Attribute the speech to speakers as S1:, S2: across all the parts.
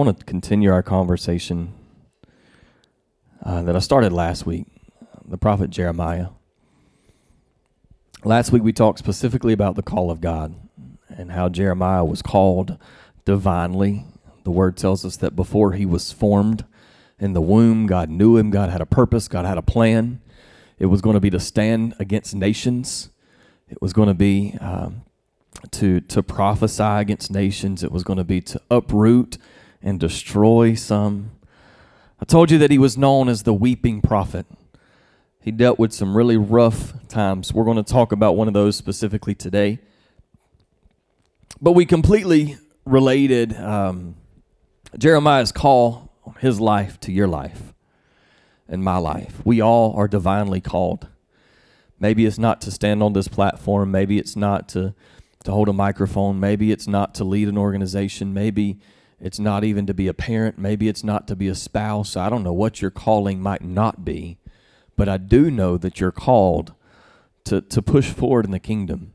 S1: Want to continue our conversation uh, that I started last week, the prophet Jeremiah. Last week we talked specifically about the call of God and how Jeremiah was called divinely. The word tells us that before he was formed in the womb, God knew him, God had a purpose, God had a plan. It was going to be to stand against nations. It was going to be um, to to prophesy against nations. It was going to be to uproot and destroy some. I told you that he was known as the weeping prophet. He dealt with some really rough times. We're going to talk about one of those specifically today. But we completely related um, Jeremiah's call on his life to your life and my life. We all are divinely called. Maybe it's not to stand on this platform. Maybe it's not to, to hold a microphone. Maybe it's not to lead an organization. Maybe it's not even to be a parent. Maybe it's not to be a spouse. I don't know what your calling might not be, but I do know that you're called to, to push forward in the kingdom.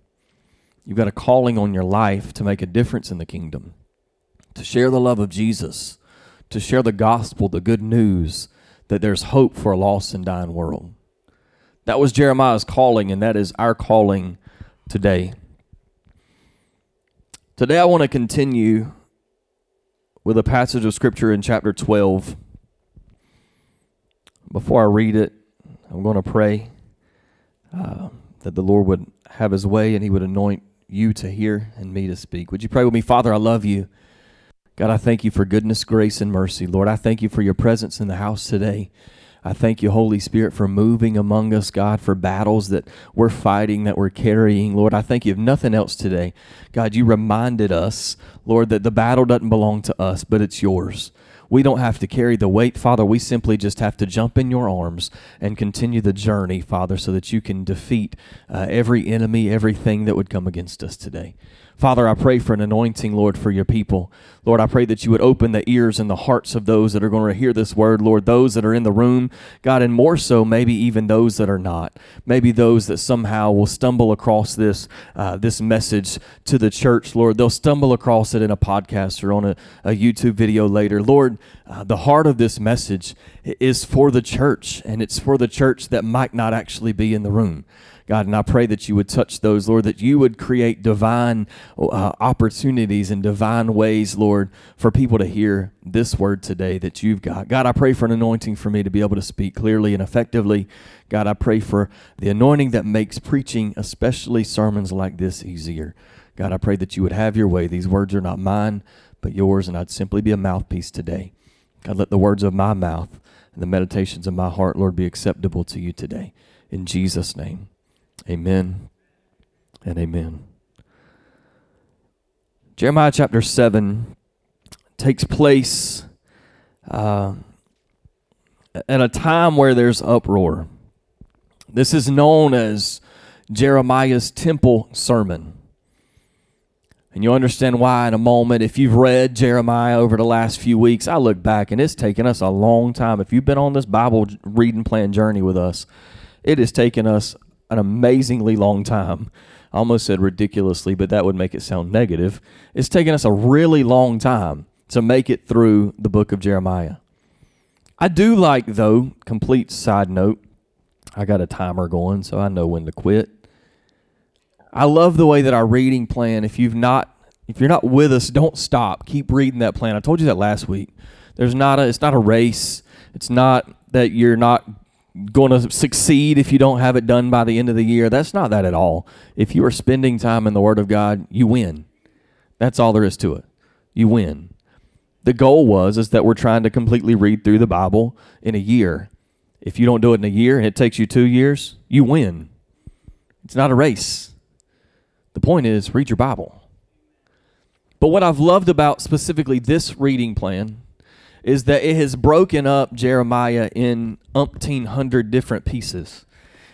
S1: You've got a calling on your life to make a difference in the kingdom, to share the love of Jesus, to share the gospel, the good news that there's hope for a lost and dying world. That was Jeremiah's calling, and that is our calling today. Today, I want to continue with a passage of Scripture in chapter 12. Before I read it, I'm going to pray uh, that the Lord would have his way and he would anoint you to hear and me to speak. Would you pray with me? Father, I love you. God, I thank you for goodness, grace, and mercy. Lord, I thank you for your presence in the house today. I thank you, Holy Spirit, for moving among us, God, for battles that we're fighting, that we're carrying. Lord, I thank you, if nothing else today, God, you reminded us, Lord, that the battle doesn't belong to us, but it's yours. We don't have to carry the weight, Father. We simply just have to jump in your arms and continue the journey, Father, so that you can defeat uh, every enemy, everything that would come against us today. Father, I pray for an anointing, Lord, for your people. Lord, I pray that you would open the ears and the hearts of those that are going to hear this word, Lord, those that are in the room, God, and more so, maybe even those that are not. Maybe those that somehow will stumble across this uh, this message to the church, Lord. They'll stumble across it in a podcast or on a, a YouTube video later. Lord, uh, the heart of this message is for the church, and it's for the church that might not actually be in the room. God, and I pray that you would touch those, Lord, that you would create divine uh, opportunities and divine ways, Lord, for people to hear this word today that you've got. God, I pray for an anointing for me to be able to speak clearly and effectively. God, I pray for the anointing that makes preaching, especially sermons like this, easier. God, I pray that you would have your way. These words are not mine, but yours, and I'd simply be a mouthpiece today. God, let the words of my mouth and the meditations of my heart, Lord, be acceptable to you today. In Jesus' name. Amen and amen. Jeremiah chapter 7 takes place uh, at a time where there's uproar. This is known as Jeremiah's temple sermon. And you'll understand why in a moment. If you've read Jeremiah over the last few weeks, I look back and it's taken us a long time. If you've been on this Bible reading plan journey with us, it has taken us an amazingly long time. I almost said ridiculously, but that would make it sound negative. It's taken us a really long time to make it through the book of Jeremiah. I do like, though, complete side note, I got a timer going, so I know when to quit. I love the way that our reading plan, if you've not if you're not with us, don't stop. Keep reading that plan. I told you that last week. There's not a it's not a race. It's not that you're not going to succeed if you don't have it done by the end of the year. That's not that at all. If you are spending time in the Word of God, you win. That's all there is to it. You win. The goal was is that we're trying to completely read through the Bible in a year. If you don't do it in a year and it takes you two years, you win. It's not a race. The point is read your Bible. But what I've loved about specifically this reading plan is that it has broken up Jeremiah in umpteen hundred different pieces.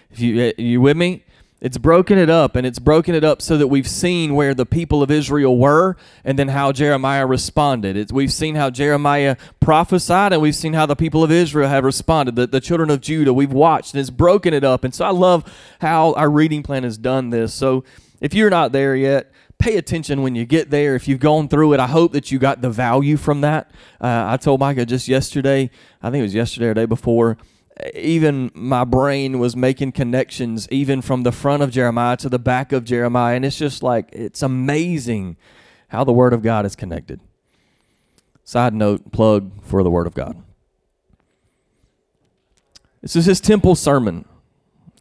S1: If you uh, you with me? It's broken it up, and it's broken it up so that we've seen where the people of Israel were, and then how Jeremiah responded. It's, we've seen how Jeremiah prophesied, and we've seen how the people of Israel have responded. The, the children of Judah, we've watched, and it's broken it up. And so I love how our reading plan has done this. So if you're not there yet, pay attention when you get there. If you've gone through it, I hope that you got the value from that. Uh, I told Micah just yesterday, I think it was yesterday or day before even my brain was making connections even from the front of Jeremiah to the back of Jeremiah and it's just like it's amazing how the word of God is connected. Side note, plug for the word of God. This is his temple sermon.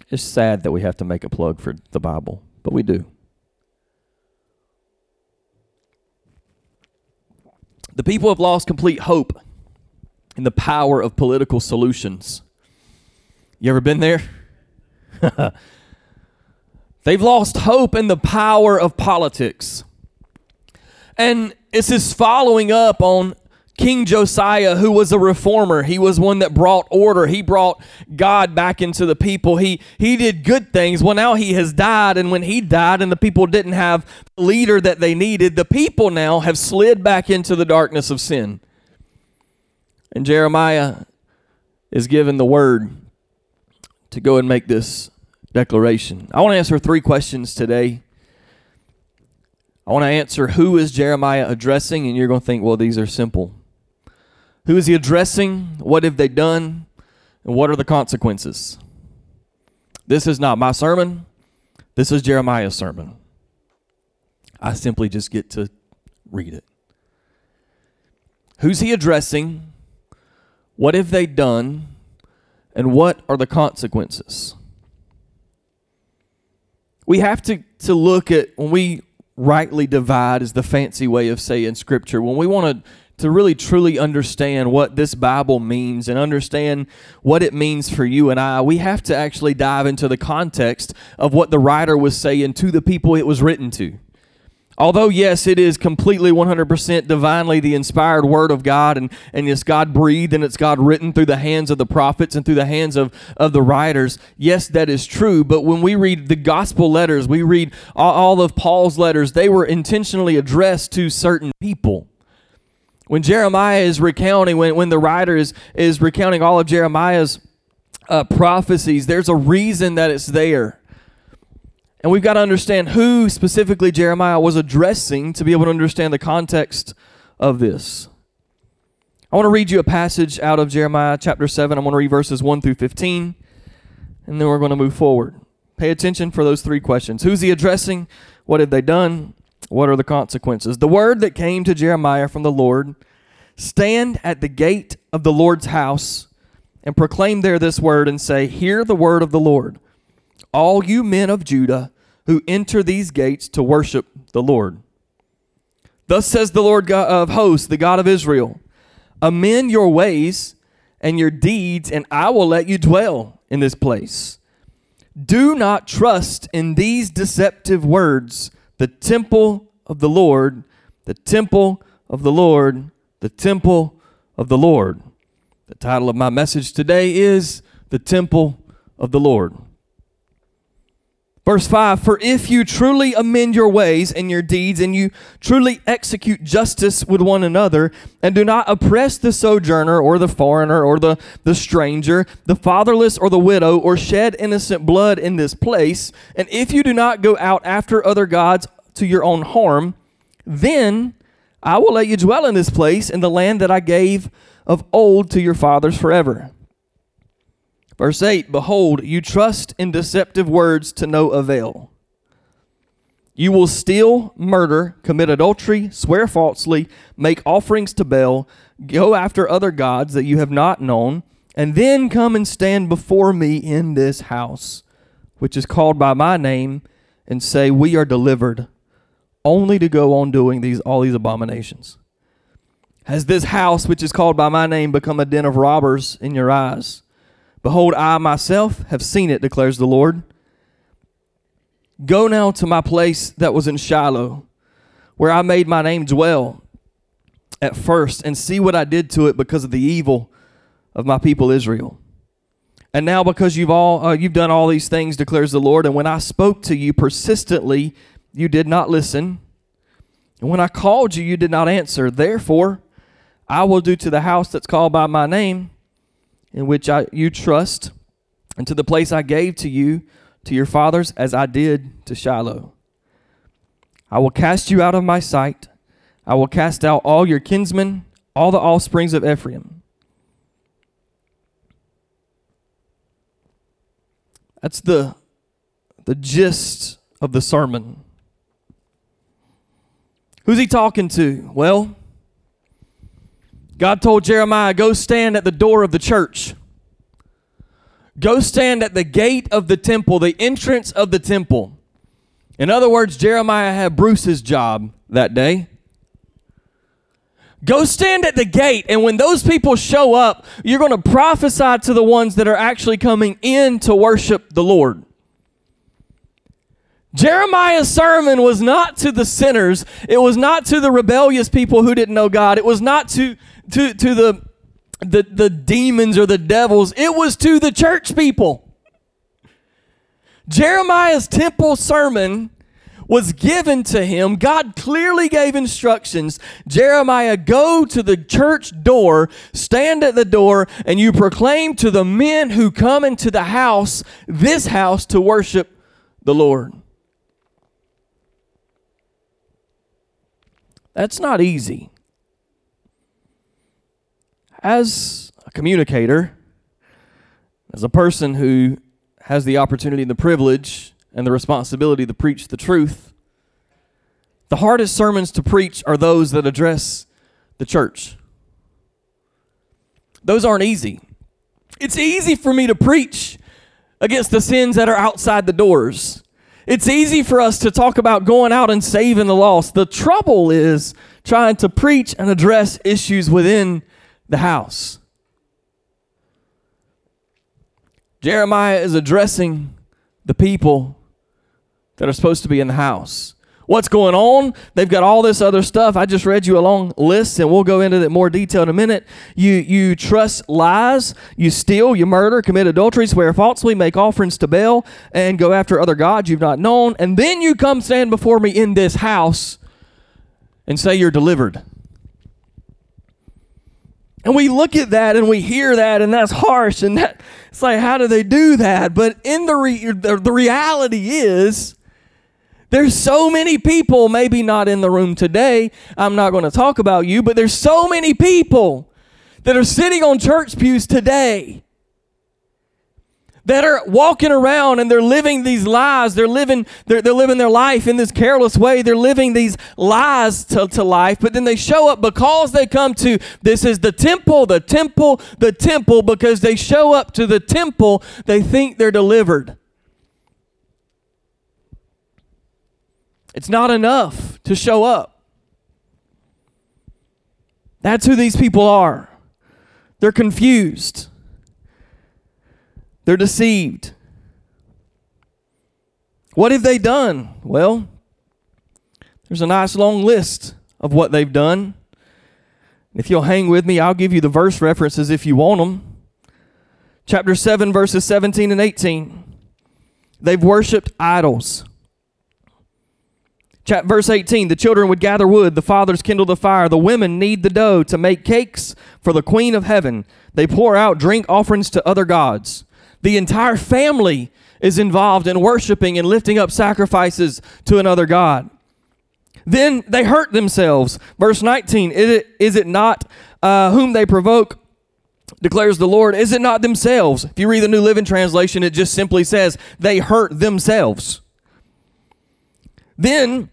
S1: It's sad that we have to make a plug for the Bible, but we do. The people have lost complete hope in the power of political solutions. You ever been there? They've lost hope in the power of politics. And this is following up on King Josiah, who was a reformer. He was one that brought order. He brought God back into the people. He he did good things. Well, now he has died, and when he died and the people didn't have the leader that they needed, the people now have slid back into the darkness of sin. And Jeremiah is given the word to go and make this declaration. I want to answer three questions today. I want to answer who is Jeremiah addressing, and you're going to think, well, these are simple. Who is he addressing? What have they done? And what are the consequences? This is not my sermon. This is Jeremiah's sermon. I simply just get to read it. Who's he addressing? What have they done? And what are the consequences? We have to, to look at when we rightly divide, is the fancy way of saying scripture. When we want to to really truly understand what this Bible means and understand what it means for you and I, we have to actually dive into the context of what the writer was saying to the people it was written to. Although, yes, it is completely 100% divinely the inspired word of God, and, and it's God breathed and it's God written through the hands of the prophets and through the hands of, of the writers, yes, that is true. But when we read the gospel letters, we read all, all of Paul's letters, they were intentionally addressed to certain people. When Jeremiah is recounting, when, when the writer is, is recounting all of Jeremiah's uh, prophecies, there's a reason that it's there. And we've got to understand who specifically Jeremiah was addressing to be able to understand the context of this. I want to read you a passage out of Jeremiah chapter 7. I'm going to read verses 1 through 15, and then we're going to move forward. Pay attention for those three questions Who's he addressing? What have they done? What are the consequences? The word that came to Jeremiah from the Lord stand at the gate of the Lord's house and proclaim there this word and say, Hear the word of the Lord all you men of Judah who enter these gates to worship the Lord. Thus says the Lord God of hosts, the God of Israel Amend your ways and your deeds, and I will let you dwell in this place. Do not trust in these deceptive words, the temple of the Lord, the temple of the Lord, the temple of the Lord. The title of my message today is The Temple of the Lord. Verse 5 For if you truly amend your ways and your deeds, and you truly execute justice with one another, and do not oppress the sojourner or the foreigner or the, the stranger, the fatherless or the widow, or shed innocent blood in this place, and if you do not go out after other gods to your own harm, then I will let you dwell in this place in the land that I gave of old to your fathers forever. Verse 8 Behold, you trust in deceptive words to no avail. You will steal, murder, commit adultery, swear falsely, make offerings to Baal, go after other gods that you have not known, and then come and stand before me in this house, which is called by my name, and say, We are delivered, only to go on doing these all these abominations. Has this house, which is called by my name, become a den of robbers in your eyes? Behold, I myself have seen it, declares the Lord. Go now to my place that was in Shiloh, where I made my name dwell at first, and see what I did to it because of the evil of my people Israel. And now, because you've all uh, you've done all these things, declares the Lord, and when I spoke to you persistently, you did not listen. And when I called you, you did not answer. Therefore, I will do to the house that's called by my name, in which I, you trust, and to the place I gave to you, to your fathers, as I did to Shiloh. I will cast you out of my sight. I will cast out all your kinsmen, all the offsprings of Ephraim. That's the, the gist of the sermon. Who's he talking to? Well, God told Jeremiah, Go stand at the door of the church. Go stand at the gate of the temple, the entrance of the temple. In other words, Jeremiah had Bruce's job that day. Go stand at the gate, and when those people show up, you're going to prophesy to the ones that are actually coming in to worship the Lord. Jeremiah's sermon was not to the sinners, it was not to the rebellious people who didn't know God, it was not to, to, to the, the, the demons or the devils, it was to the church people. Jeremiah's temple sermon was given to him. God clearly gave instructions. Jeremiah, go to the church door, stand at the door, and you proclaim to the men who come into the house, this house, to worship the Lord. That's not easy. As a communicator, as a person who has the opportunity and the privilege and the responsibility to preach the truth, the hardest sermons to preach are those that address the church. Those aren't easy. It's easy for me to preach against the sins that are outside the doors. It's easy for us to talk about going out and saving the lost. The trouble is trying to preach and address issues within the house. Jeremiah is addressing the people that are supposed to be in the house. What's going on? They've got all this other stuff. I just read you a long list, and we'll go into that more detail in a minute. You you trust lies, you steal, you murder, commit adultery, swear falsely, make offerings to Baal, and go after other gods you've not known, and then you come stand before me in this house and say you're delivered. And we look at that and we hear that, and that's harsh. And that it's like, how do they do that? But in the re- the, the reality is, there's so many people, maybe not in the room today. I'm not going to talk about you, but there's so many people that are sitting on church pews today that are walking around and they're living these lies. They're living, they're, they're living their life in this careless way. They're living these lies to, to life, but then they show up because they come to this is the temple, the temple, the temple, because they show up to the temple, they think they're delivered. It's not enough to show up. That's who these people are. They're confused. They're deceived. What have they done? Well, there's a nice long list of what they've done. If you'll hang with me, I'll give you the verse references if you want them. Chapter 7, verses 17 and 18. They've worshiped idols. Verse 18 The children would gather wood, the fathers kindle the fire, the women knead the dough to make cakes for the queen of heaven. They pour out drink offerings to other gods. The entire family is involved in worshiping and lifting up sacrifices to another God. Then they hurt themselves. Verse 19 Is it, is it not uh, whom they provoke? Declares the Lord. Is it not themselves? If you read the New Living Translation, it just simply says they hurt themselves. Then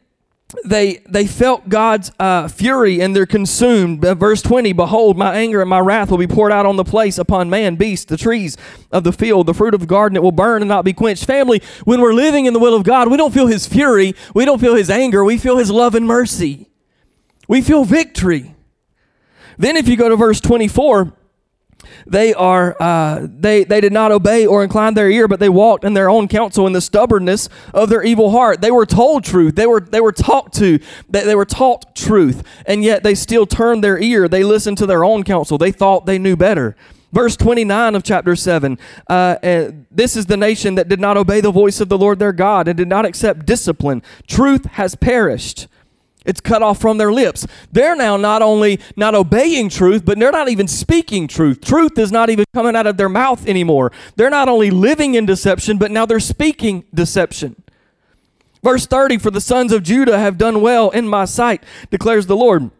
S1: they they felt God's uh, fury and they're consumed. Verse 20, behold, my anger and my wrath will be poured out on the place upon man, beast, the trees of the field, the fruit of the garden, it will burn and not be quenched. Family, when we're living in the will of God, we don't feel his fury, we don't feel his anger, we feel his love and mercy. We feel victory. Then if you go to verse 24, they are uh, they they did not obey or incline their ear but they walked in their own counsel in the stubbornness of their evil heart. They were told truth. They were they were taught to. They, they were taught truth. And yet they still turned their ear. They listened to their own counsel. They thought they knew better. Verse 29 of chapter 7 uh, This is the nation that did not obey the voice of the Lord their God and did not accept discipline. Truth has perished. It's cut off from their lips. They're now not only not obeying truth, but they're not even speaking truth. Truth is not even coming out of their mouth anymore. They're not only living in deception, but now they're speaking deception. Verse 30 For the sons of Judah have done well in my sight, declares the Lord.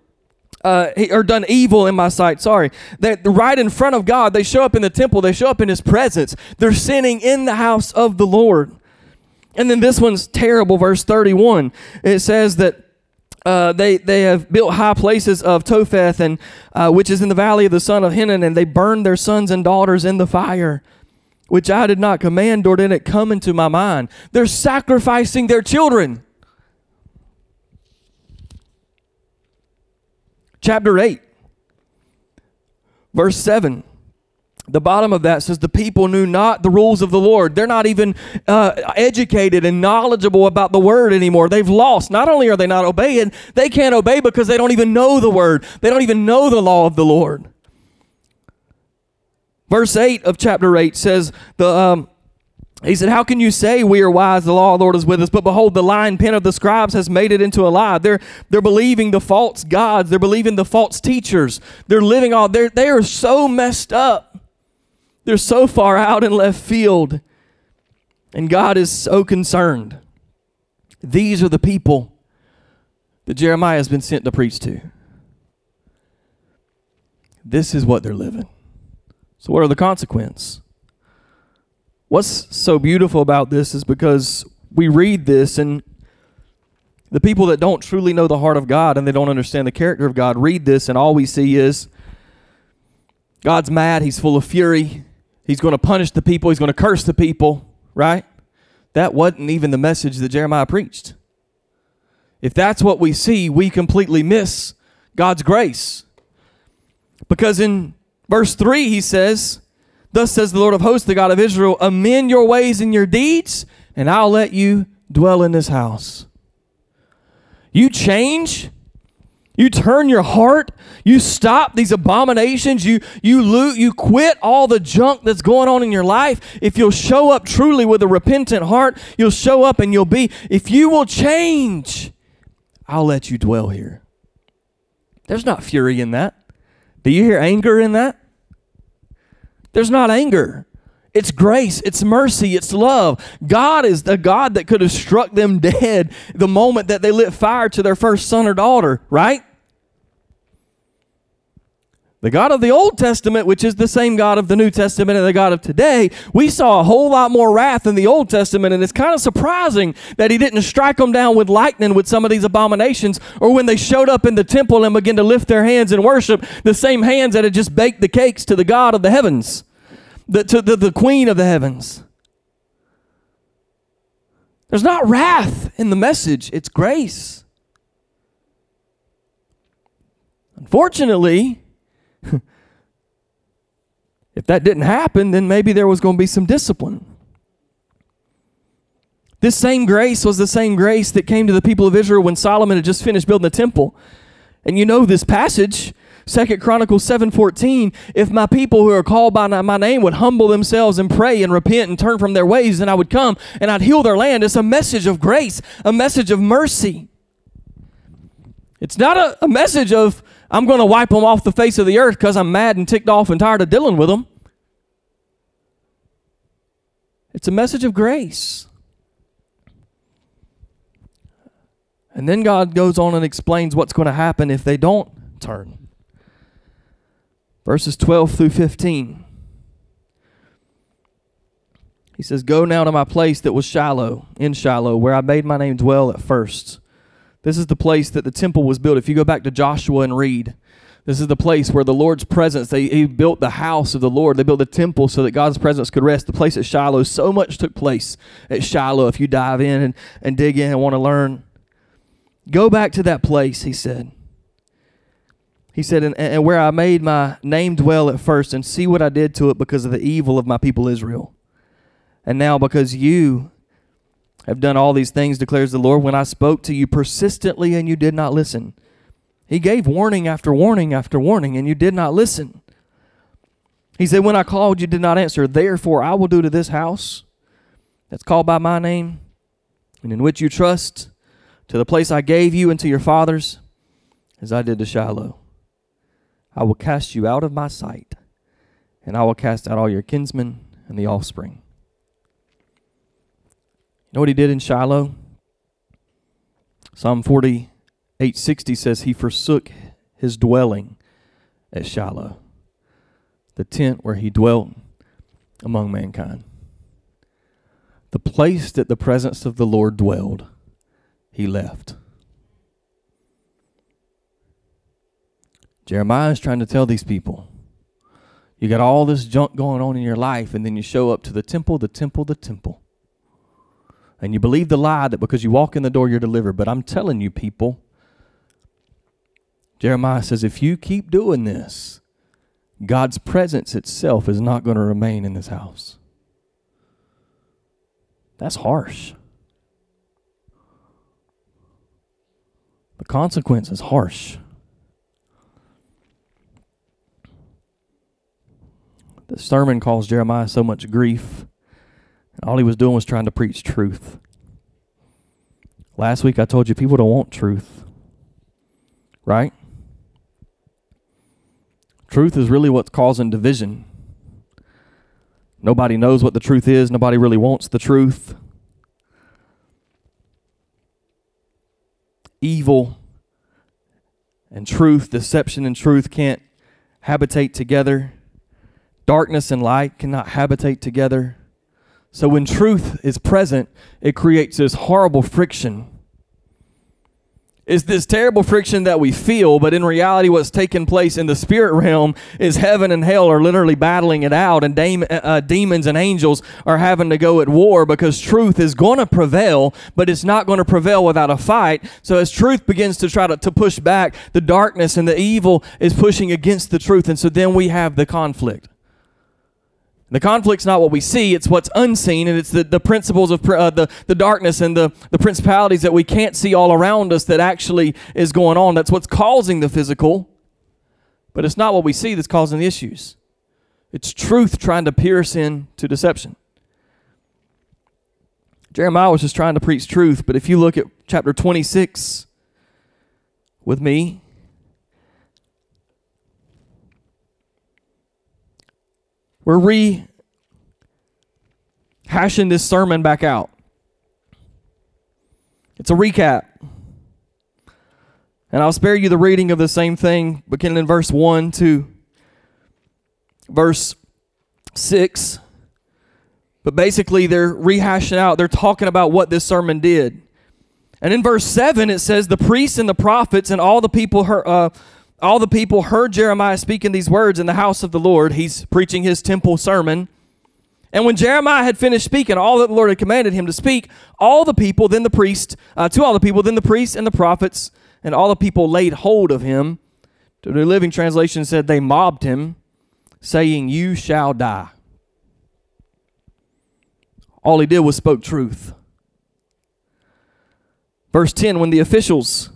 S1: Uh, or done evil in my sight. Sorry. That right in front of God, they show up in the temple, they show up in His presence. They're sinning in the house of the Lord. And then this one's terrible, verse 31. It says that uh, they they have built high places of Topheth and uh, which is in the valley of the son of Hinnom, and they burned their sons and daughters in the fire, which I did not command, nor did it come into my mind. They're sacrificing their children. Chapter eight, verse seven the bottom of that says the people knew not the rules of the Lord. They're not even uh, educated and knowledgeable about the word anymore. They've lost. Not only are they not obeying, they can't obey because they don't even know the word. They don't even know the law of the Lord. Verse 8 of chapter 8 says, the, um, he said, How can you say we are wise? The law of the Lord is with us. But behold, the lying pen of the scribes has made it into a lie. They're, they're believing the false gods. They're believing the false teachers. They're living all, they're, they are so messed up. They're so far out in left field, and God is so concerned. These are the people that Jeremiah has been sent to preach to. This is what they're living. So, what are the consequences? What's so beautiful about this is because we read this, and the people that don't truly know the heart of God and they don't understand the character of God read this, and all we see is God's mad, He's full of fury, He's going to punish the people, he's going to curse the people, right? That wasn't even the message that Jeremiah preached. If that's what we see, we completely miss God's grace. Because in verse 3, he says, Thus says the Lord of hosts, the God of Israel, amend your ways and your deeds, and I'll let you dwell in this house. You change, you turn your heart. You stop these abominations. You you loot. You quit all the junk that's going on in your life. If you'll show up truly with a repentant heart, you'll show up and you'll be. If you will change, I'll let you dwell here. There's not fury in that. Do you hear anger in that? There's not anger. It's grace, it's mercy, it's love. God is the God that could have struck them dead the moment that they lit fire to their first son or daughter, right? The God of the Old Testament, which is the same God of the New Testament and the God of today, we saw a whole lot more wrath in the Old Testament, and it's kind of surprising that he didn't strike them down with lightning with some of these abominations, or when they showed up in the temple and began to lift their hands and worship the same hands that had just baked the cakes to the God of the heavens, the, to the, the Queen of the heavens. There's not wrath in the message, it's grace. Unfortunately, if that didn't happen, then maybe there was going to be some discipline. This same grace was the same grace that came to the people of Israel when Solomon had just finished building the temple. And you know this passage, Second Chronicles 7:14, if my people who are called by my name would humble themselves and pray and repent and turn from their ways, then I would come and I'd heal their land. It's a message of grace, a message of mercy. It's not a, a message of I'm going to wipe them off the face of the earth because I'm mad and ticked off and tired of dealing with them. It's a message of grace. And then God goes on and explains what's going to happen if they don't turn. Verses 12 through 15. He says, Go now to my place that was Shiloh, in Shiloh, where I made my name dwell at first this is the place that the temple was built. If you go back to Joshua and read, this is the place where the Lord's presence, they he built the house of the Lord. They built the temple so that God's presence could rest. The place at Shiloh, so much took place at Shiloh. If you dive in and, and dig in and want to learn, go back to that place, he said. He said, and, and where I made my name dwell at first, and see what I did to it because of the evil of my people Israel. And now, because you have done all these things, declares the Lord, when I spoke to you persistently and you did not listen. He gave warning after warning after warning, and you did not listen. He said, When I called, you did not answer. Therefore, I will do to this house that's called by my name and in which you trust, to the place I gave you and to your fathers, as I did to Shiloh. I will cast you out of my sight, and I will cast out all your kinsmen and the offspring. Know what he did in Shiloh? Psalm 48:60 says he forsook his dwelling at Shiloh, the tent where he dwelt among mankind. The place that the presence of the Lord dwelled, he left. Jeremiah is trying to tell these people you got all this junk going on in your life, and then you show up to the temple, the temple, the temple. And you believe the lie that because you walk in the door, you're delivered. But I'm telling you, people, Jeremiah says, if you keep doing this, God's presence itself is not going to remain in this house. That's harsh. The consequence is harsh. The sermon caused Jeremiah so much grief, all he was doing was trying to preach truth. Last week I told you people don't want truth, right? Truth is really what's causing division. Nobody knows what the truth is, nobody really wants the truth. Evil and truth, deception and truth can't habitate together. Darkness and light cannot habitate together. So when truth is present, it creates this horrible friction. It's this terrible friction that we feel, but in reality, what's taking place in the spirit realm is heaven and hell are literally battling it out, and uh, uh, demons and angels are having to go at war because truth is going to prevail, but it's not going to prevail without a fight. So as truth begins to try to, to push back, the darkness and the evil is pushing against the truth, and so then we have the conflict. The conflict's not what we see, it's what's unseen, and it's the, the principles of uh, the, the darkness and the, the principalities that we can't see all around us that actually is going on. That's what's causing the physical, but it's not what we see that's causing the issues. It's truth trying to pierce into deception. Jeremiah was just trying to preach truth, but if you look at chapter 26 with me, we're rehashing this sermon back out. It's a recap. And I'll spare you the reading of the same thing, beginning in verse 1 to verse 6. But basically, they're rehashing out, they're talking about what this sermon did. And in verse 7, it says, The priests and the prophets and all the people heard, uh, all the people heard Jeremiah speaking these words in the house of the Lord. He's preaching his temple sermon. And when Jeremiah had finished speaking all that the Lord had commanded him to speak, all the people, then the priest, uh, to all the people, then the priests and the prophets, and all the people laid hold of him. The New Living Translation said they mobbed him, saying, You shall die. All he did was spoke truth. Verse 10 When the officials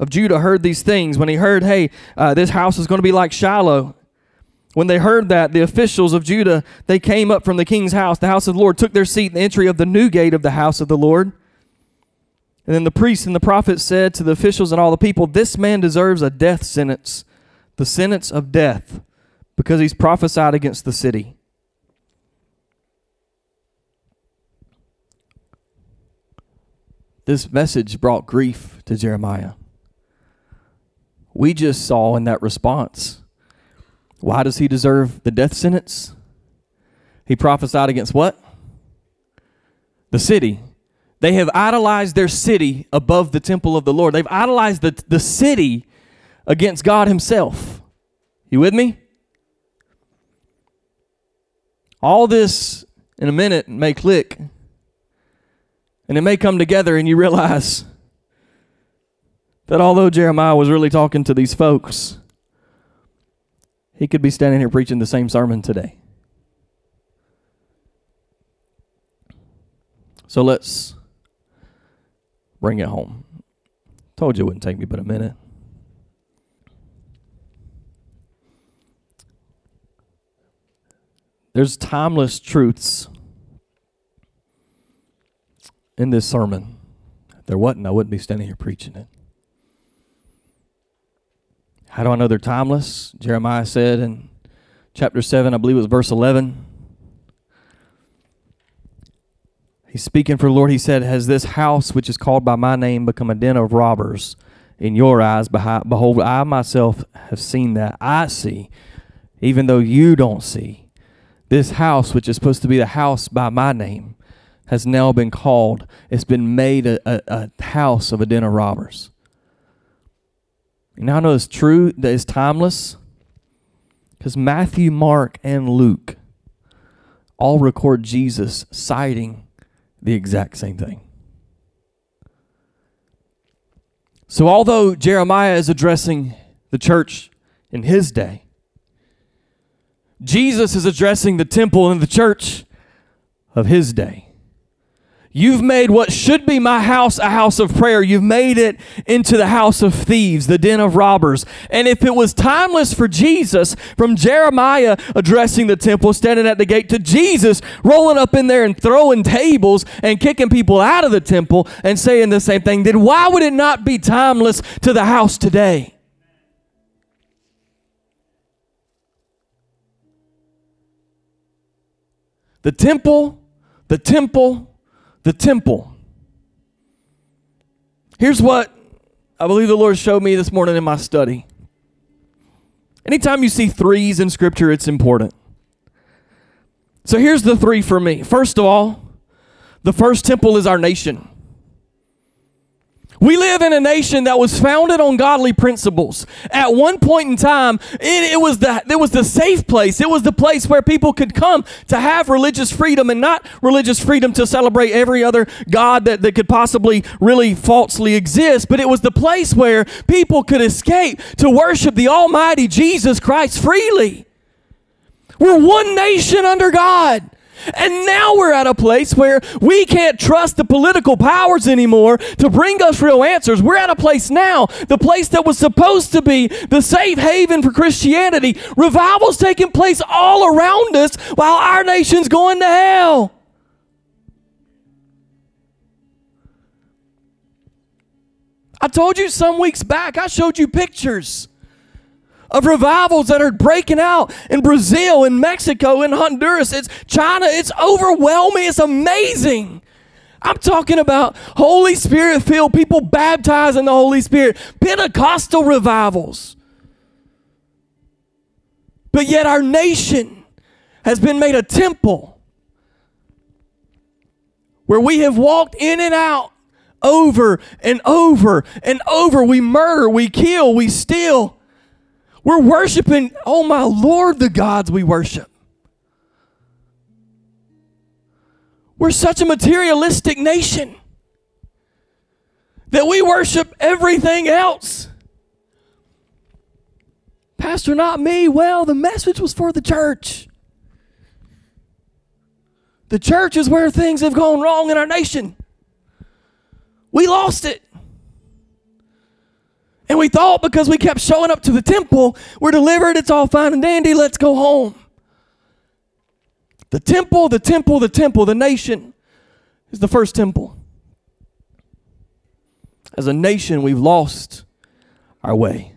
S1: of Judah heard these things, when he heard, hey, uh, this house is going to be like Shiloh, when they heard that, the officials of Judah, they came up from the king's house, the house of the Lord, took their seat in the entry of the new gate of the house of the Lord. And then the priests and the prophets said to the officials and all the people, This man deserves a death sentence, the sentence of death, because he's prophesied against the city. This message brought grief to Jeremiah we just saw in that response. Why does he deserve the death sentence? He prophesied against what? The city. They have idolized their city above the temple of the Lord. They've idolized the, the city against God Himself. You with me? All this in a minute may click, and it may come together, and you realize that although Jeremiah was really talking to these folks, he could be standing here preaching the same sermon today. So let's bring it home. Told you it wouldn't take me but a minute. There's timeless truths in this sermon. If there wasn't, I wouldn't be standing here preaching it. How do I know they're timeless? Jeremiah said in chapter 7, I believe it was verse 11. He's speaking for the Lord. He said, Has this house, which is called by my name, become a den of robbers in your eyes? Behold, I myself have seen that. I see, even though you don't see. This house, which is supposed to be the house by my name, has now been called, it's been made a, a, a house of a den of robbers. And now I know it's true that it's timeless because Matthew, Mark, and Luke all record Jesus citing the exact same thing. So, although Jeremiah is addressing the church in his day, Jesus is addressing the temple and the church of his day. You've made what should be my house a house of prayer. You've made it into the house of thieves, the den of robbers. And if it was timeless for Jesus, from Jeremiah addressing the temple, standing at the gate, to Jesus rolling up in there and throwing tables and kicking people out of the temple and saying the same thing, then why would it not be timeless to the house today? The temple, the temple, the temple. Here's what I believe the Lord showed me this morning in my study. Anytime you see threes in Scripture, it's important. So here's the three for me. First of all, the first temple is our nation. We live in a nation that was founded on godly principles. At one point in time, it, it, was the it was the safe place. It was the place where people could come to have religious freedom and not religious freedom to celebrate every other god that, that could possibly really falsely exist. But it was the place where people could escape to worship the Almighty Jesus Christ freely. We're one nation under God. And now we're at a place where we can't trust the political powers anymore to bring us real answers. We're at a place now, the place that was supposed to be the safe haven for Christianity. Revival's taking place all around us while our nation's going to hell. I told you some weeks back, I showed you pictures of revivals that are breaking out in Brazil, in Mexico, in Honduras, it's China. It's overwhelming. It's amazing. I'm talking about Holy Spirit filled people baptized in the Holy Spirit, Pentecostal revivals. But yet our nation has been made a temple where we have walked in and out over and over and over. We murder, we kill, we steal. We're worshiping, oh my Lord, the gods we worship. We're such a materialistic nation that we worship everything else. Pastor, not me. Well, the message was for the church. The church is where things have gone wrong in our nation. We lost it. And we thought because we kept showing up to the temple, we're delivered, it's all fine and dandy, let's go home. The temple, the temple, the temple, the nation is the first temple. As a nation, we've lost our way.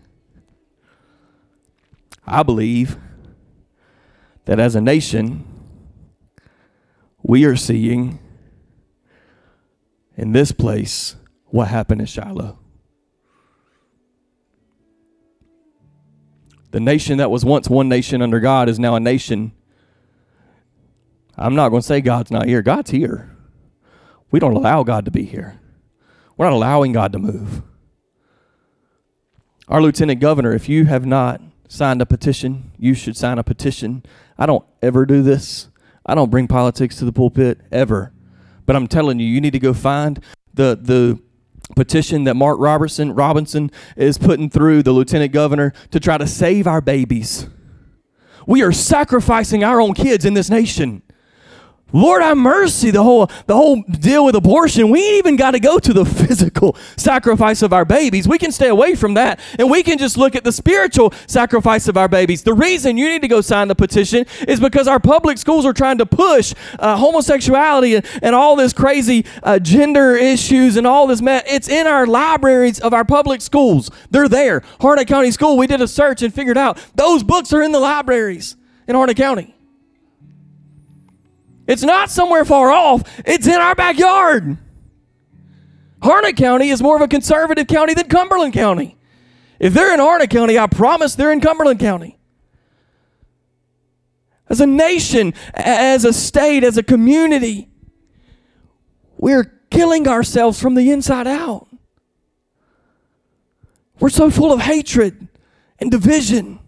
S1: I believe that as a nation, we are seeing in this place what happened in Shiloh. The nation that was once one nation under God is now a nation. I'm not going to say God's not here. God's here. We don't allow God to be here. We're not allowing God to move. Our lieutenant governor, if you have not signed a petition, you should sign a petition. I don't ever do this. I don't bring politics to the pulpit ever. But I'm telling you, you need to go find the the petition that Mark Robertson Robinson is putting through the lieutenant governor to try to save our babies. We are sacrificing our own kids in this nation. Lord have mercy, the whole the whole deal with abortion. We ain't even got to go to the physical sacrifice of our babies. We can stay away from that and we can just look at the spiritual sacrifice of our babies. The reason you need to go sign the petition is because our public schools are trying to push uh, homosexuality and, and, all this crazy uh, gender issues and all this mess. It's in our libraries of our public schools. They're there. Harnett County School, we did a search and figured out those books are in the libraries in Harnett County. It's not somewhere far off, it's in our backyard. Harnett County is more of a conservative county than Cumberland County. If they're in Harnett County, I promise they're in Cumberland County. As a nation, as a state, as a community, we're killing ourselves from the inside out. We're so full of hatred and division.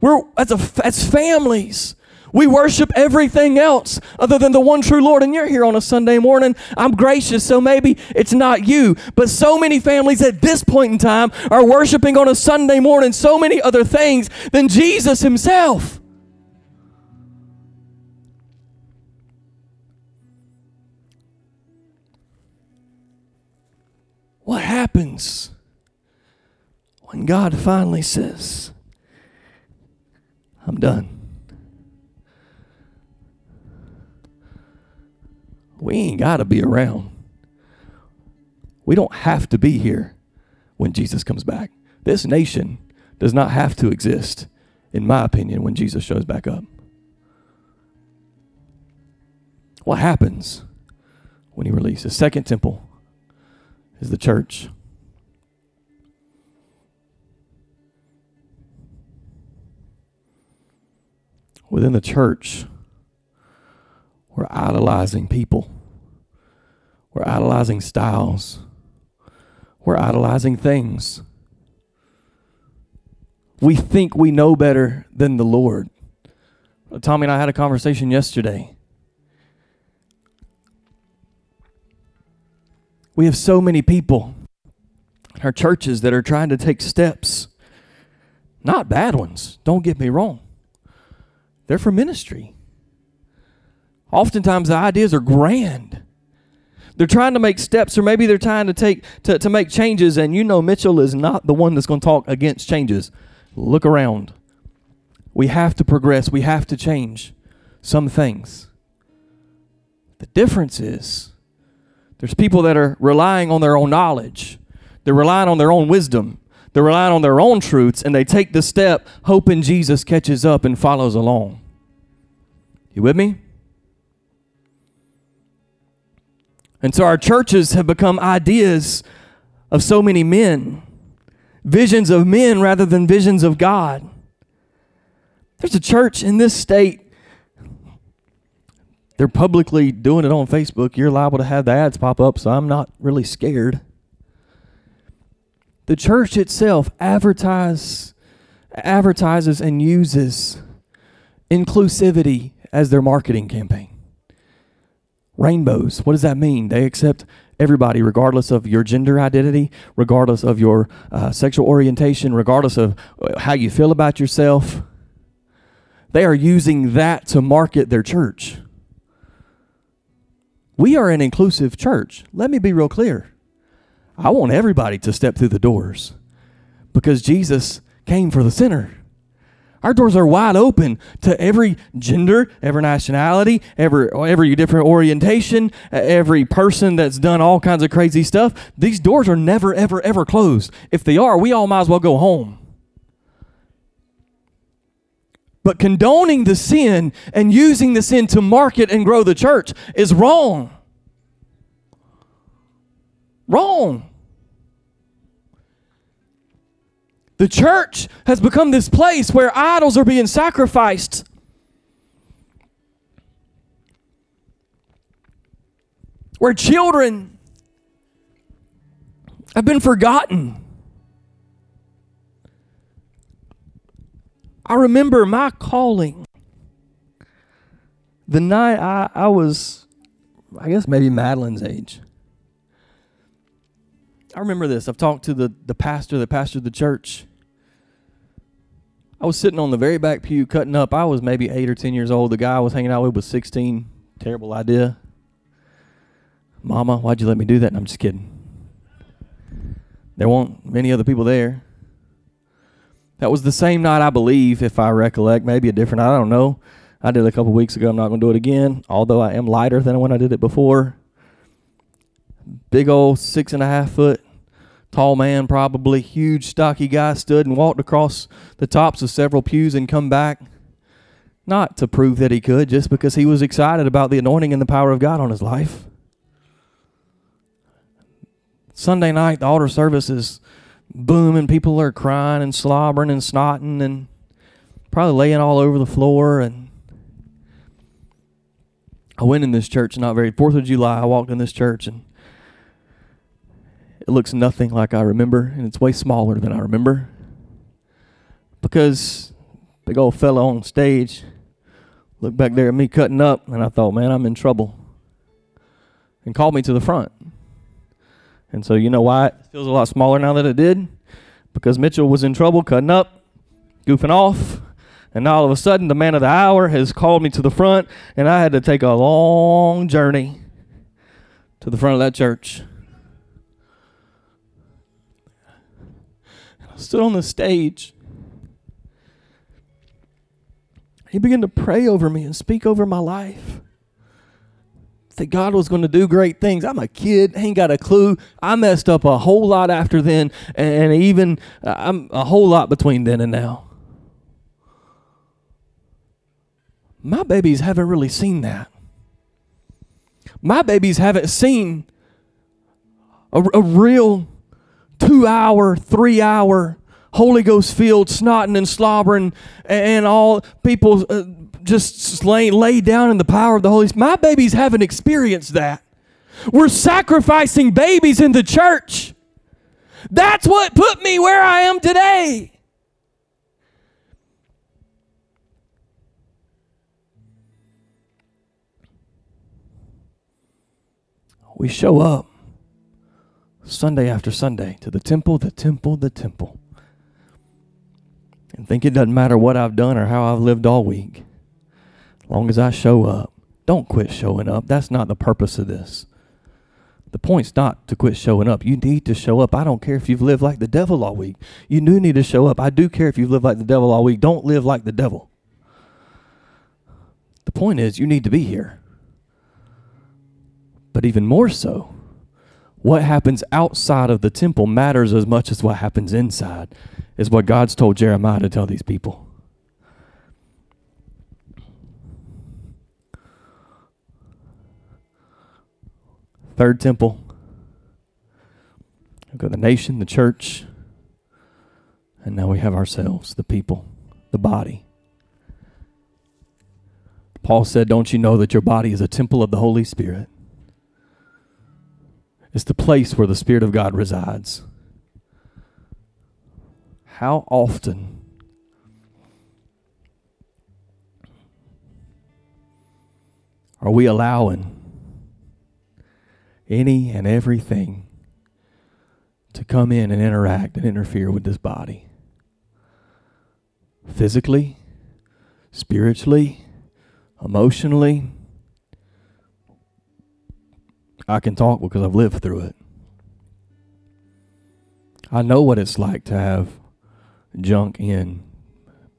S1: We're as a, as families, we worship everything else other than the one true Lord. And you're here on a Sunday morning. I'm gracious, so maybe it's not you. But so many families at this point in time are worshiping on a Sunday morning so many other things than Jesus Himself. What happens when God finally says, I'm done? We ain't got to be around. We don't have to be here when Jesus comes back. This nation does not have to exist, in my opinion, when Jesus shows back up. What happens when he releases? Second temple is the church. Within the church, we're idolizing people. We're idolizing styles. We're idolizing things. We think we know better than the Lord. Tommy and I had a conversation yesterday. We have so many people in our churches that are trying to take steps, not bad ones, don't get me wrong. They're for ministry. Oftentimes the ideas are grand. They're trying to make steps, or maybe they're trying to take to, to make changes, and you know Mitchell is not the one that's going to talk against changes. Look around. We have to progress, we have to change some things. The difference is there's people that are relying on their own knowledge. They're relying on their own wisdom. They're relying on their own truths, and they take the step hoping Jesus catches up and follows along. You with me? And so our churches have become ideas of so many men, visions of men rather than visions of God. There's a church in this state. They're publicly doing it on Facebook. You're liable to have the ads pop up, so I'm not really scared. The church itself advertise, advertises and uses inclusivity as their marketing campaign rainbows. What does that mean? They accept everybody, regardless of your gender identity, regardless of your uh, sexual orientation, regardless of uh, how you feel about yourself. They are using that to market their church. We are an inclusive church. Let me be real clear. I want everybody to step through the doors because Jesus came for the sinner. Our doors are wide open to every gender, every nationality, every every different orientation, every person that's done all kinds of crazy stuff. These doors are never ever ever closed. If they are, we all might as well go home. But condoning the sin and using the sin to market and grow the church is wrong. Wrong. The church has become this place where idols are being sacrificed. Where children have been forgotten. I remember my calling the night I, I was, I guess maybe Madeline's age. I remember this. I've talked to the, pastor, the pastor pastored the church. I was sitting on the very back pew cutting up. I was maybe eight or ten years old. The guy I was hanging out with was 16. Terrible idea. Mama, why'd you let me do that? And I'm just kidding. There weren't many other people there. That was the same night, I believe, if I recollect. Maybe a different, I don't know. I did it a couple weeks ago. I'm not going to do it again, although I am lighter than when I did it before. Big old six and a half foot tall man, probably huge, stocky guy, stood and walked across the tops of several pews and come back. Not to prove that he could, just because he was excited about the anointing and the power of God on his life. Sunday night, the altar service is booming. People are crying and slobbering and snotting and probably laying all over the floor. And I went in this church not very, 4th of July, I walked in this church and it looks nothing like I remember, and it's way smaller than I remember. Because big old fella on stage looked back there at me cutting up, and I thought, man, I'm in trouble. And called me to the front. And so you know why it feels a lot smaller now than it did? Because Mitchell was in trouble cutting up, goofing off, and now all of a sudden the man of the hour has called me to the front, and I had to take a long journey to the front of that church. Stood on the stage. He began to pray over me and speak over my life. That God was going to do great things. I'm a kid, ain't got a clue. I messed up a whole lot after then, and even uh, I'm a whole lot between then and now. My babies haven't really seen that. My babies haven't seen a, a real two hour, three hour Holy Ghost filled snotting and slobbering and all people uh, just lay, lay down in the power of the Holy Spirit. My babies haven't experienced that. We're sacrificing babies in the church. That's what put me where I am today. We show up Sunday after Sunday to the temple, the temple, the temple. And think it doesn't matter what I've done or how I've lived all week. As long as I show up. Don't quit showing up. That's not the purpose of this. The point's not to quit showing up. You need to show up. I don't care if you've lived like the devil all week. You do need to show up. I do care if you've lived like the devil all week. Don't live like the devil. The point is, you need to be here. But even more so, what happens outside of the temple matters as much as what happens inside, is what God's told Jeremiah to tell these people. Third temple. We've got the nation, the church, and now we have ourselves, the people, the body. Paul said, Don't you know that your body is a temple of the Holy Spirit? It's the place where the Spirit of God resides. How often are we allowing any and everything to come in and interact and interfere with this body? Physically, spiritually, emotionally, I can talk because I've lived through it. I know what it's like to have junk in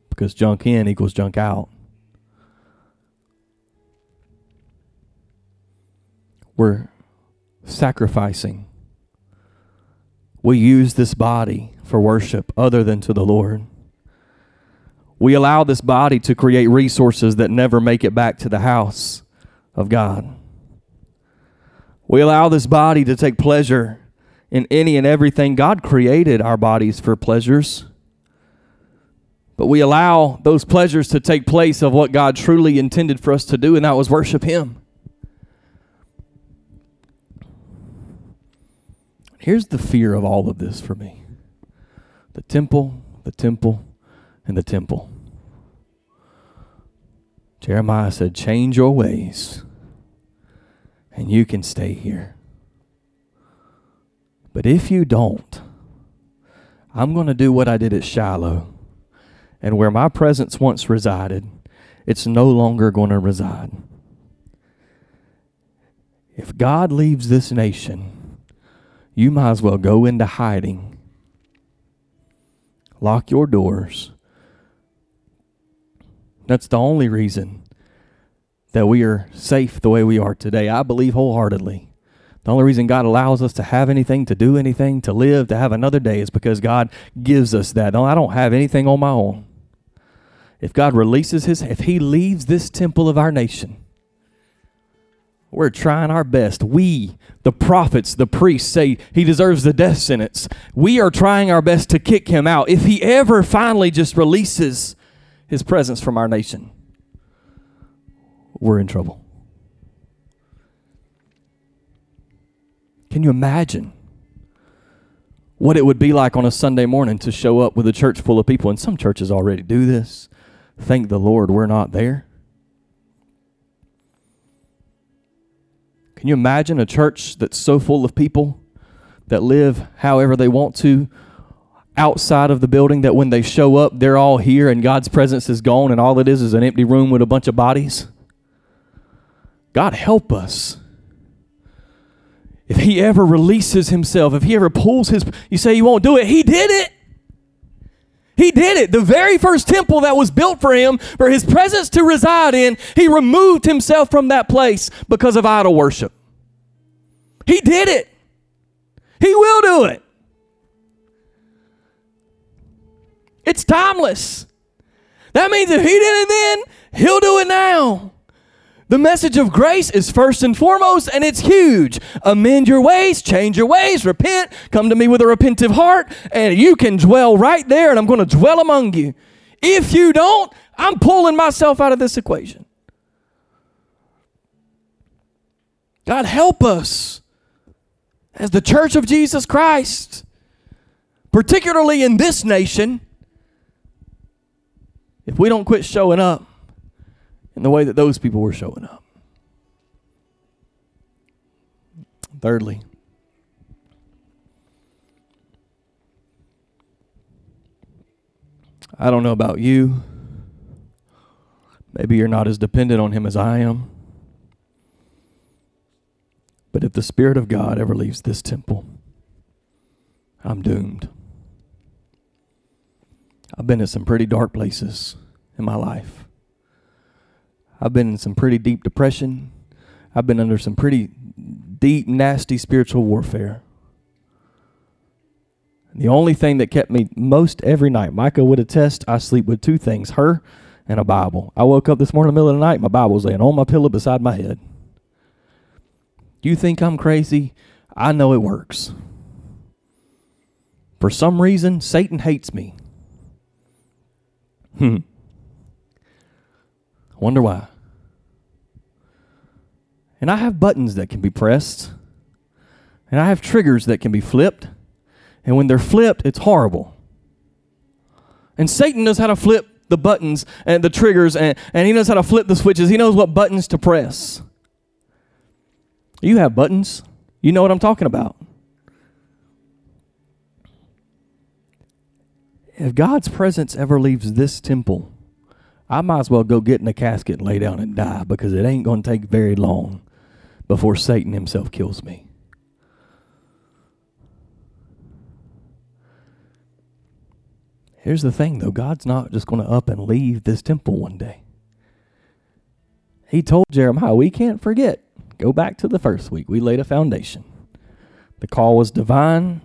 S1: because junk in equals junk out. We're sacrificing. We use this body for worship other than to the Lord. We allow this body to create resources that never make it back to the house of God. We allow this body to take pleasure in any and everything. God created our bodies for pleasures. But we allow those pleasures to take place of what God truly intended for us to do, and that was worship Him. Here's the fear of all of this for me the temple, the temple, and the temple. Jeremiah said, Change your ways and you can stay here. But if you don't, I'm going to do what I did at Shiloh. And where my presence once resided, it's no longer going to reside. If God leaves this nation, you might as well go into hiding. Lock your doors. That's the only reason that we are safe the way we are today. I believe wholeheartedly. The only reason God allows us to have anything, to do anything, to live, to have another day is because God gives us that. No, I don't have anything on my own. If God releases his, if he leaves this temple of our nation, we're trying our best. We, the prophets, the priests, say he deserves the death sentence. We are trying our best to kick him out. If he ever finally just releases his presence from our nation, we're in trouble. Can you imagine what it would be like on a Sunday morning to show up with a church full of people? And some churches already do this. Thank the Lord we're not there. Can you imagine a church that's so full of people that live however they want to outside of the building that when they show up, they're all here and God's presence is gone and all it is is an empty room with a bunch of bodies? God help us. If he ever releases himself, if he ever pulls his, you say you won't do it, he did it. He did it. The very first temple that was built for him, for his presence to reside in, he removed himself from that place because of idol worship. He did it. He will do it. It's timeless. That means if he did it then, he'll do it now. The message of grace is first and foremost, and it's huge. Amend your ways, change your ways, repent, come to me with a repentive heart, and you can dwell right there, and I'm going to dwell among you. If you don't, I'm pulling myself out of this equation. God, help us as the church of Jesus Christ, particularly in this nation, if we don't quit showing up in the way that those people were showing up. Thirdly, I don't know about you. Maybe you're not as dependent on Him as I am. But if the Spirit of God ever leaves this temple, I'm doomed. I've been in some pretty dark places in my life. I've been in some pretty deep depression. I've been under some pretty deep, nasty spiritual warfare. The only thing that kept me most every night, Micah would attest, I sleep with two things her and a Bible. I woke up this morning in the middle of the night, my Bible was laying on my pillow beside my head. You think I'm crazy? I know it works. For some reason, Satan hates me. Hmm. Wonder why. And I have buttons that can be pressed, and I have triggers that can be flipped. And when they're flipped, it's horrible. And Satan knows how to flip the buttons and the triggers, and, and he knows how to flip the switches. He knows what buttons to press. You have buttons, you know what I'm talking about. If God's presence ever leaves this temple, I might as well go get in a casket and lay down and die because it ain't going to take very long before Satan himself kills me. Here's the thing, though God's not just going to up and leave this temple one day. He told Jeremiah, We can't forget. Go back to the first week. We laid a foundation. The call was divine.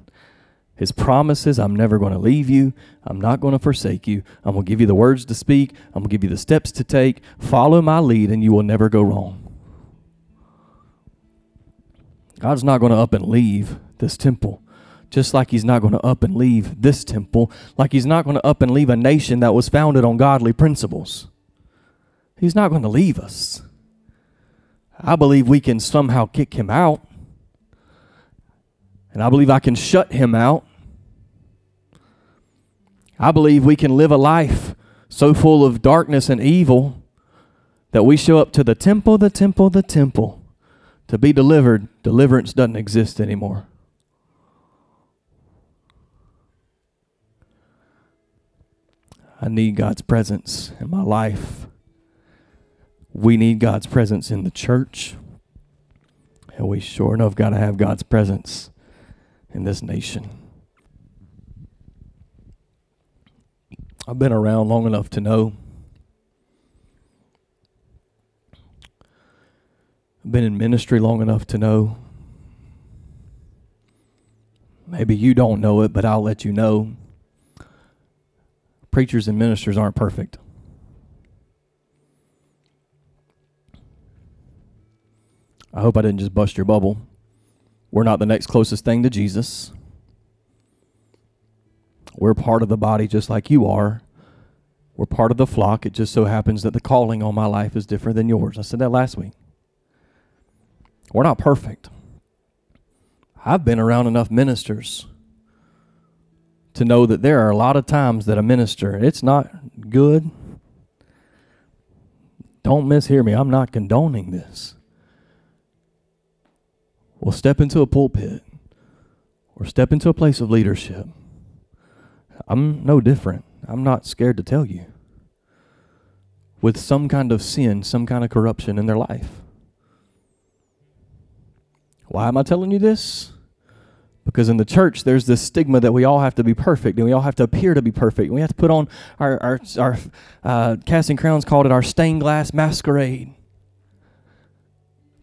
S1: His promises, I'm never going to leave you. I'm not going to forsake you. I'm going to give you the words to speak. I'm going to give you the steps to take. Follow my lead, and you will never go wrong. God's not going to up and leave this temple, just like He's not going to up and leave this temple, like He's not going to up and leave a nation that was founded on godly principles. He's not going to leave us. I believe we can somehow kick Him out. And I believe I can shut him out. I believe we can live a life so full of darkness and evil that we show up to the temple, the temple, the temple to be delivered. Deliverance doesn't exist anymore. I need God's presence in my life. We need God's presence in the church. And we sure enough got to have God's presence in this nation. I've been around long enough to know. I've been in ministry long enough to know. Maybe you don't know it, but I'll let you know. Preachers and ministers aren't perfect. I hope I didn't just bust your bubble. We're not the next closest thing to Jesus. We're part of the body just like you are. We're part of the flock. It just so happens that the calling on my life is different than yours. I said that last week. We're not perfect. I've been around enough ministers to know that there are a lot of times that a minister, it's not good. Don't mishear me. I'm not condoning this. We'll step into a pulpit or step into a place of leadership I'm no different. I'm not scared to tell you. With some kind of sin, some kind of corruption in their life. Why am I telling you this? Because in the church, there's this stigma that we all have to be perfect and we all have to appear to be perfect. And we have to put on our, our, our uh, Casting Crowns called it our stained glass masquerade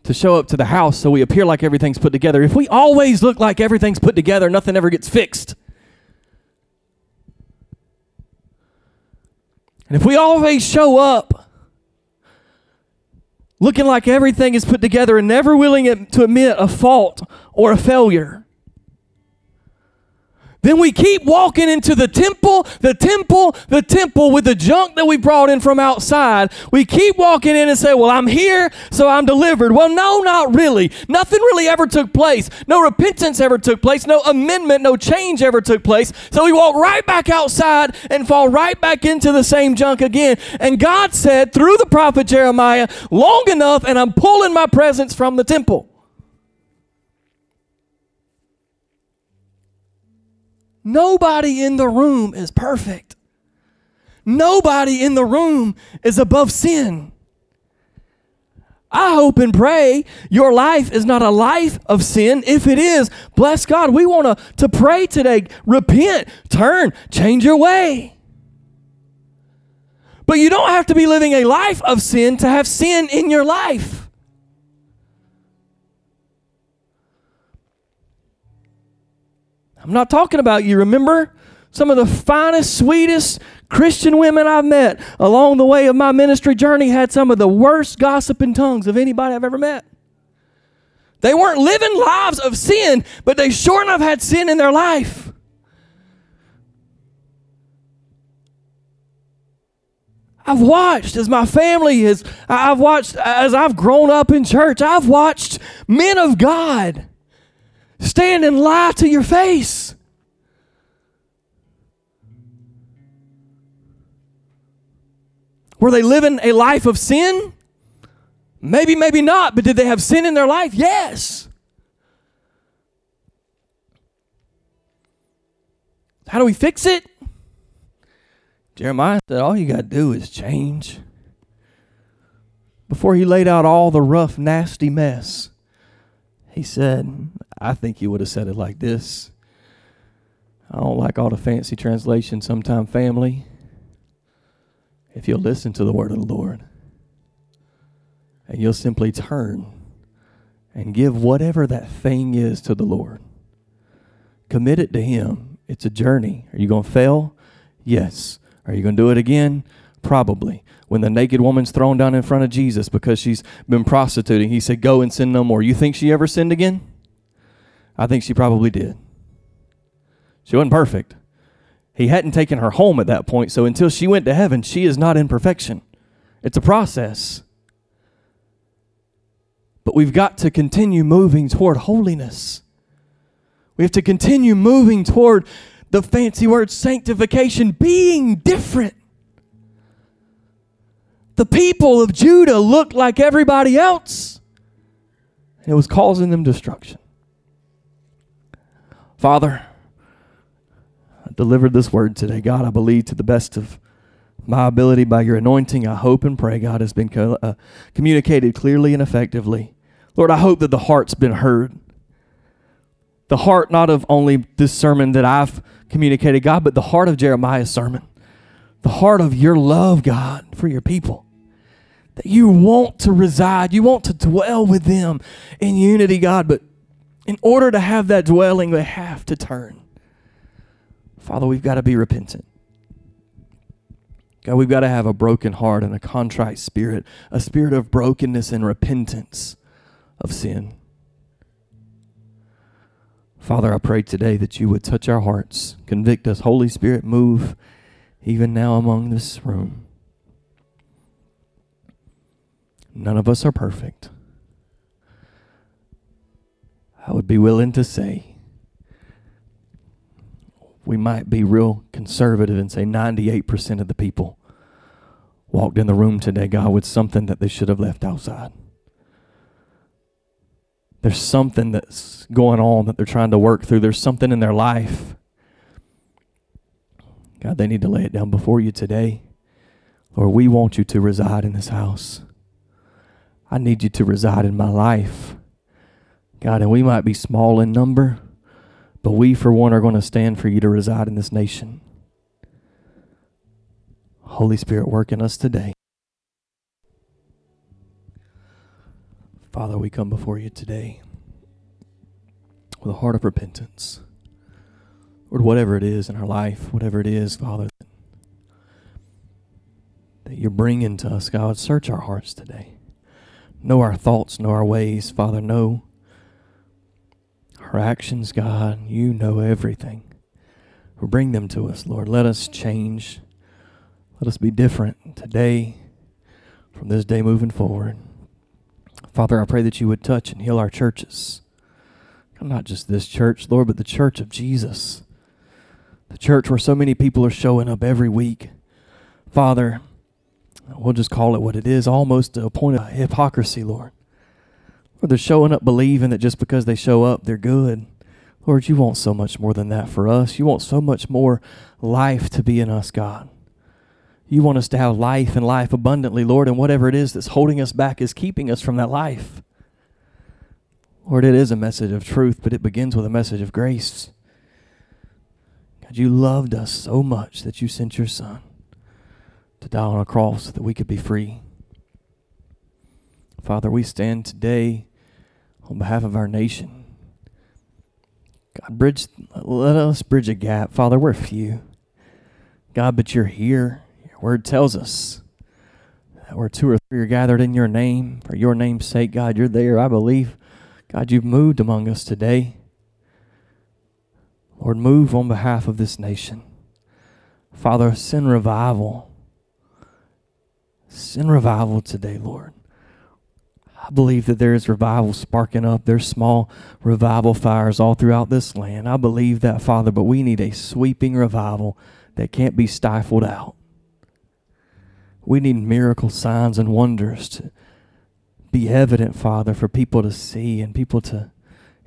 S1: to show up to the house so we appear like everything's put together. If we always look like everything's put together, nothing ever gets fixed. And if we always show up looking like everything is put together and never willing to admit a fault or a failure, then we keep walking into the temple, the temple, the temple with the junk that we brought in from outside. We keep walking in and say, Well, I'm here, so I'm delivered. Well, no, not really. Nothing really ever took place. No repentance ever took place. No amendment, no change ever took place. So we walk right back outside and fall right back into the same junk again. And God said through the prophet Jeremiah, Long enough, and I'm pulling my presence from the temple. Nobody in the room is perfect. Nobody in the room is above sin. I hope and pray your life is not a life of sin. If it is, bless God. We want to, to pray today. Repent, turn, change your way. But you don't have to be living a life of sin to have sin in your life. I'm not talking about you, remember? Some of the finest, sweetest Christian women I've met along the way of my ministry journey had some of the worst gossiping tongues of anybody I've ever met. They weren't living lives of sin, but they sure enough had sin in their life. I've watched as my family has, I've watched as I've grown up in church, I've watched men of God stand and lie to your face. Were they living a life of sin? Maybe, maybe not, but did they have sin in their life? Yes. How do we fix it? Jeremiah said, All you got to do is change. Before he laid out all the rough, nasty mess, he said, I think he would have said it like this. I don't like all the fancy translations, sometime family. If you'll listen to the word of the Lord and you'll simply turn and give whatever that thing is to the Lord, commit it to Him. It's a journey. Are you going to fail? Yes. Are you going to do it again? Probably. When the naked woman's thrown down in front of Jesus because she's been prostituting, he said, Go and sin no more. You think she ever sinned again? I think she probably did. She wasn't perfect. He hadn't taken her home at that point, so until she went to heaven, she is not in perfection. It's a process. But we've got to continue moving toward holiness. We have to continue moving toward the fancy word sanctification, being different. The people of Judah looked like everybody else, and it was causing them destruction. Father, I delivered this word today. God, I believe to the best of My ability by your anointing, I hope and pray, God, has been co- uh, communicated clearly and effectively. Lord, I hope that the heart's been heard. The heart, not of only this sermon that I've communicated, God, but the heart of Jeremiah's sermon. The heart of your love, God, for your people. That you want to reside, you want to dwell with them in unity, God, but in order to have that dwelling, they have to turn. Father, we've got to be repentant. God, we've got to have a broken heart and a contrite spirit, a spirit of brokenness and repentance of sin. Father, I pray today that you would touch our hearts, convict us. Holy Spirit, move even now among this room. None of us are perfect. I would be willing to say we might be real conservative and say 98% of the people walked in the room today, God, with something that they should have left outside. There's something that's going on that they're trying to work through. There's something in their life. God, they need to lay it down before you today. Lord, we want you to reside in this house. I need you to reside in my life. God, and we might be small in number, but we, for one, are going to stand for you to reside in this nation. Holy Spirit, work in us today. Father, we come before you today with a heart of repentance. Lord, whatever it is in our life, whatever it is, Father, that you're bringing to us, God, search our hearts today. Know our thoughts, know our ways, Father, know our actions, God. You know everything. Bring them to us, Lord. Let us change. Let us be different today from this day moving forward. Father, I pray that you would touch and heal our churches. Not just this church, Lord, but the church of Jesus. The church where so many people are showing up every week. Father, we'll just call it what it is, almost a point of hypocrisy, Lord. Where they're showing up believing that just because they show up, they're good. Lord, you want so much more than that for us. You want so much more life to be in us, God. You want us to have life and life abundantly, Lord, and whatever it is that's holding us back is keeping us from that life. Lord, it is a message of truth, but it begins with a message of grace. God, you loved us so much that you sent your Son to die on a cross so that we could be free. Father, we stand today on behalf of our nation. God, bridge, let us bridge a gap. Father, we're few. God, but you're here. Your word tells us that where two or three are gathered in your name, for your name's sake, God, you're there. I believe, God, you've moved among us today. Lord, move on behalf of this nation. Father, send revival. Send revival today, Lord. I believe that there is revival sparking up. There's small revival fires all throughout this land. I believe that, Father, but we need a sweeping revival that can't be stifled out. We need miracle signs and wonders to be evident, Father, for people to see and people to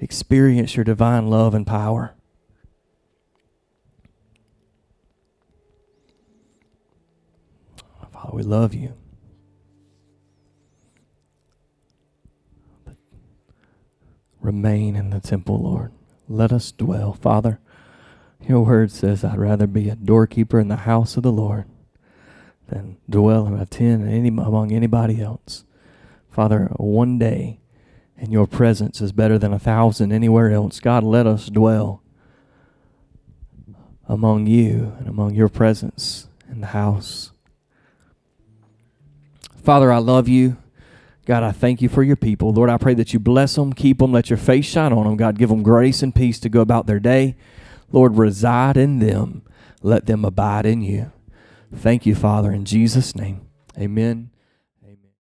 S1: experience your divine love and power. Father, we love you. Remain in the temple, Lord. Let us dwell. Father, your word says, I'd rather be a doorkeeper in the house of the Lord than dwell in attend any, among anybody else. Father, one day in your presence is better than a thousand anywhere else. God, let us dwell among you and among your presence in the house. Father, I love you. God, I thank you for your people. Lord, I pray that you bless them, keep them, let your face shine on them. God, give them grace and peace to go about their day. Lord, reside in them. Let them abide in you. Thank you, Father, in Jesus' name. Amen.